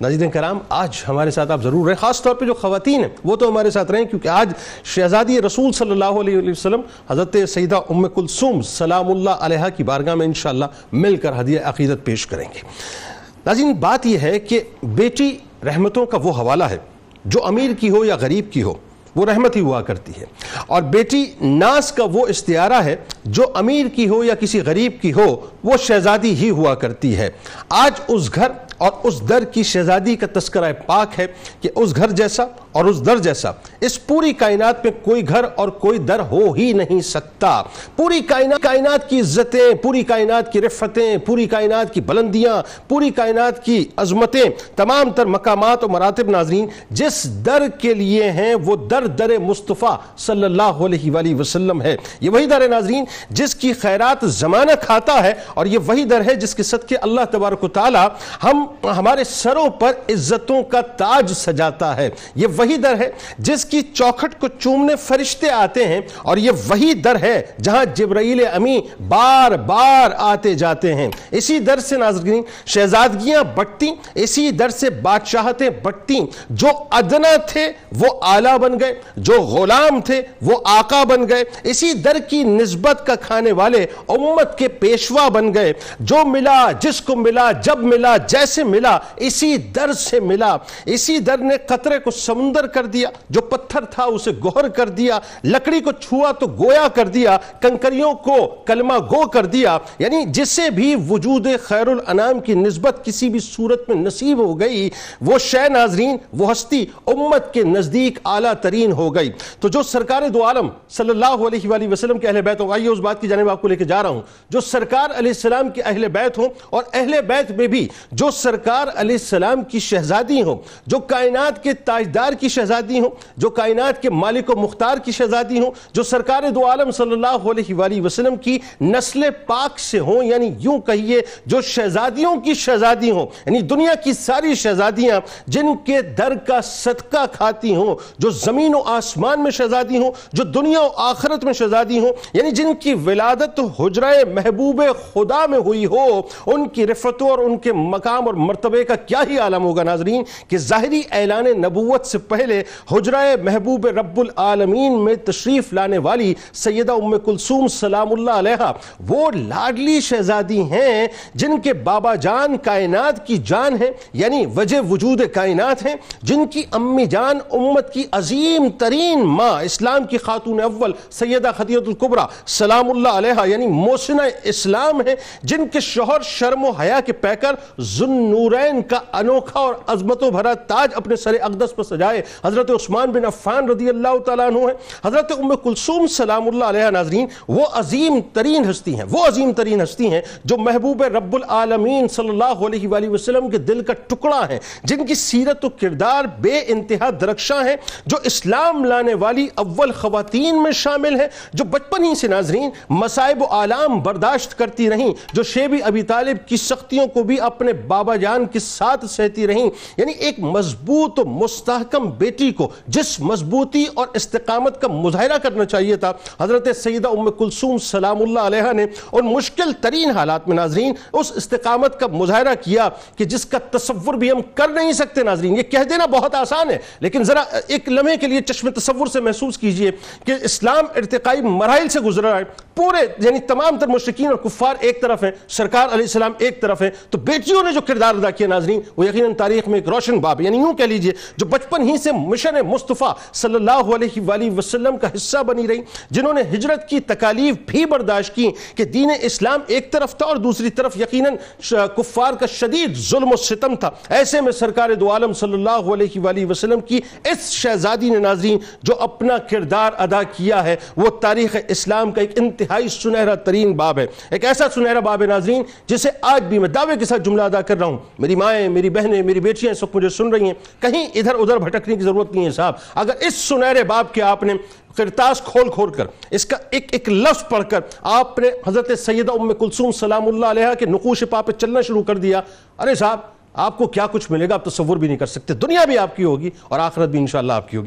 ناظرین کرام، آج ہمارے ساتھ آپ ضرور رہیں، خاص طور پہ جو خواتین ہیں، وہ تو ہمارے ساتھ رہیں، کیونکہ آج شہزادی رسول صلی اللہ علیہ وسلم، حضرت سیدہ ام کلثوم سلام اللہ علیہ کی بارگاہ میں انشاءاللہ مل کر ہدیہ عقیدت پیش کریں گے۔ ناظرین، بات یہ ہے کہ بیٹی رحمتوں کا وہ حوالہ ہے، جو امیر کی ہو یا غریب کی ہو، وہ رحمت ہی ہوا کرتی ہے۔ اور بیٹی ناس کا وہ استعارہ ہے جو امیر کی ہو یا کسی غریب کی ہو، وہ شہزادی ہی ہوا کرتی ہے۔ آج اس گھر اور اس در کی شہزادی کا تذکرہ پاک ہے کہ اس گھر جیسا اور اس در جیسا۔ اس پوری کائنات میں کوئی گھر اور کوئی در ہو ہی نہیں سکتا۔ پوری کائنات کائنات کی عزتیں، پوری کائنات کی رفتیں پوری کائنات کی بلندیاں، پوری کائنات کی عظمتیں۔ تمام تر مقامات و مراتب ناظرین، جس در کے لیے ہیں، وہ در در مصطفیٰ صلی اللہ علیہ وآلہ وسلم ہے۔ یہ وہی در ناظرین جس کی خیرات زمانہ کھاتا ہے اور یہ وہی در ہے جس کے صدقے اللہ تبارک و تعالی ہم ہمارے سروں پر عزتوں کا تاج سجاتا ہے۔ یہ وہی در ہے جس کی چوکھٹ کو چومنے فرشتے آتے ہیں اور یہ وہی در ہے جہاں جبرائیل امی بار بار آتے جاتے ہیں۔ اسی در سے ناظرین شہزادگیاں بٹتی اسی در سے بادشاہتیں بٹتی جو ادنا تھے وہ آلہ بن گئے، جو غلام تھے وہ آقا بن گئے۔ اسی در کی نسبت کا کھانے والے امت کے پیشوا بن گئے۔ جو ملا، جس کو ملا، جب ملا، جیسے ملا، اسی در سے ملا۔ اسی در نے قطرے کو سمندر کر دیا، جو پتھر تھا اسے گوھر کر دیا، لکڑی کو چھوا تو گویا کر دیا، کنکریوں کو کلمہ گو کر دیا۔ یعنی جسے بھی وجود خیر الانام کی نسبت کسی بھی صورت میں نصیب ہو گئی، وہ شہ ناظرین، وہ ہستی امت کے نزدیک اعلیٰ ترین ہو گئی۔ تو جو سرکار دو عالم صلی اللہ علیہ وآلہ وسلم کے اہل بیت ہو آئیے اس بات کی جانب آپ کو لے کے جا رہا ہوں۔ جو سرکار علیہ السلام کے اہل بیت ہوں اور اہل بیت میں بھی جو سرکار علیہ السلام کی شہزادی ہوں، جو کائنات کے تاجدار کی شہزادی ہوں، جو کائنات کے مالک و مختار کی شہزادی ہوں، جو سرکار دو عالم صلی اللہ علیہ وآلہ وسلم کی نسل پاک سے ہوں یعنی یوں کہیے جو شہزادیوں کی شہزادی ہوں یعنی دنیا کی ساری شہزادیاں جن کے در کا صدقہ کھاتی ہوں، جو زمین و آسمان میں شہزادی ہوں، جو دنیا و آخرت میں شہزادی ہوں یعنی جن کی کی ولادت حجرہ محبوب خدا میں ہوئی ہو، ان کی رفتوں اور ان کے مقام اور مرتبے کا کیا ہی عالم ہوگا ناظرین؟ کہ ظاہری اعلان نبوت سے پہلے حجرہ محبوب رب العالمین میں تشریف لانے والی سیدہ ام کلثوم سلام اللہ علیہ وہ لاڈلی شہزادی ہیں جن کے بابا جان کائنات کی جان ہیں یعنی وجہ وجود کائنات ہیں، جن کی امی جان امت کی عظیم ترین ماں، اسلام کی خاتون اول سیدہ خطیت القبرہ سلام سلام اللہ علیہ یعنی موسنہ اسلام ہیں، جن کے شوہر شرم و حیاء کے پیکر ذن نورین کا انوکھا اور عظمت و بھرا تاج اپنے سر اقدس پر سجائے۔ حضرت عثمان بن عفان رضی اللہ تعالیٰ عنہ ہیں۔ حضرت ام کلثوم سلام اللہ علیہ ناظرین، وہ عظیم ترین ہستی ہیں، وہ عظیم ترین ہستی ہیں جو محبوب رب العالمین صلی اللہ علیہ وآلہ وسلم کے دل کا ٹکڑا ہیں، جن کی سیرت و کردار بے انتہا درخشاں ہیں، جو اسلام لانے والی اول خواتین میں شامل ہیں، جو بچپن ہی سے ناظرین ناظرین مسائب و عالام برداشت کرتی رہیں، جو شیبی ابی طالب کی سختیوں کو بھی اپنے بابا جان کے ساتھ سہتی رہیں۔ یعنی ایک مضبوط و مستحکم بیٹی کو جس مضبوطی اور استقامت کا مظاہرہ کرنا چاہیے تھا، حضرت سیدہ ام کلثوم سلام اللہ علیہ نے ان مشکل ترین حالات میں ناظرین اس استقامت کا مظاہرہ کیا کہ جس کا تصور بھی ہم کر نہیں سکتے ناظرین۔ یہ کہہ دینا بہت آسان ہے، لیکن ذرا ایک لمحے کے لیے چشم تصور سے محسوس کیجیے کہ اسلام ارتقائی مراحل سے گزر رہا ہے پورے یعنی تمام تر مشرقین اور کفار ایک طرف ہیں، سرکار علیہ السلام ایک طرف ہیں، تو بیٹیوں نے جو کردار ادا کیا ناظرین، وہ یقیناً تاریخ میں ایک روشن باب یعنی یوں کہہ لیجیے، جو بچپن ہی سے مشن مصطفیٰ صلی اللہ علیہ وآلہ وسلم کا حصہ بنی رہی، جنہوں نے ہجرت کی تکالیف بھی برداشت کی کہ دین اسلام ایک طرف تھا اور دوسری طرف یقیناً کفار کا شدید ظلم و ستم تھا۔ ایسے میں سرکار دو عالم صلی اللہ علیہ وآلہ وسلم کی اس شہزادی نے ناظرین جو اپنا کردار ادا کیا ہے، وہ تاریخ اسلام کا ایک انتہائی سنہرہ ترین باب ہے۔ ایک ایسا سنہرہ باب ہے ناظرین جسے آج بھی میں دعوے کے ساتھ جملہ ادا کر رہا ہوں۔ میری مائیں، میری بہنیں، میری بیٹیاں اس وقت مجھے سن رہی ہیں۔ کہیں ادھر ادھر بھٹکنے کی ضرورت نہیں ہے صاحب۔ اگر اس سنہرے باب کے آپ نے کرتاس کھول کھول کر، اس کا ایک ایک لفظ پڑھ کر آپ نے حضرت سیدہ ام کلثوم سلام اللہ علیہ کے نقوش پا پہ چلنا شروع کر دیا، ارے صاحب، آپ کو کیا کچھ ملے گا؟ آپ تصور بھی نہیں کر سکتے۔ دنیا بھی آپ کی ہوگی اور آخرت بھی انشاءاللہ آپ کی ہوگی۔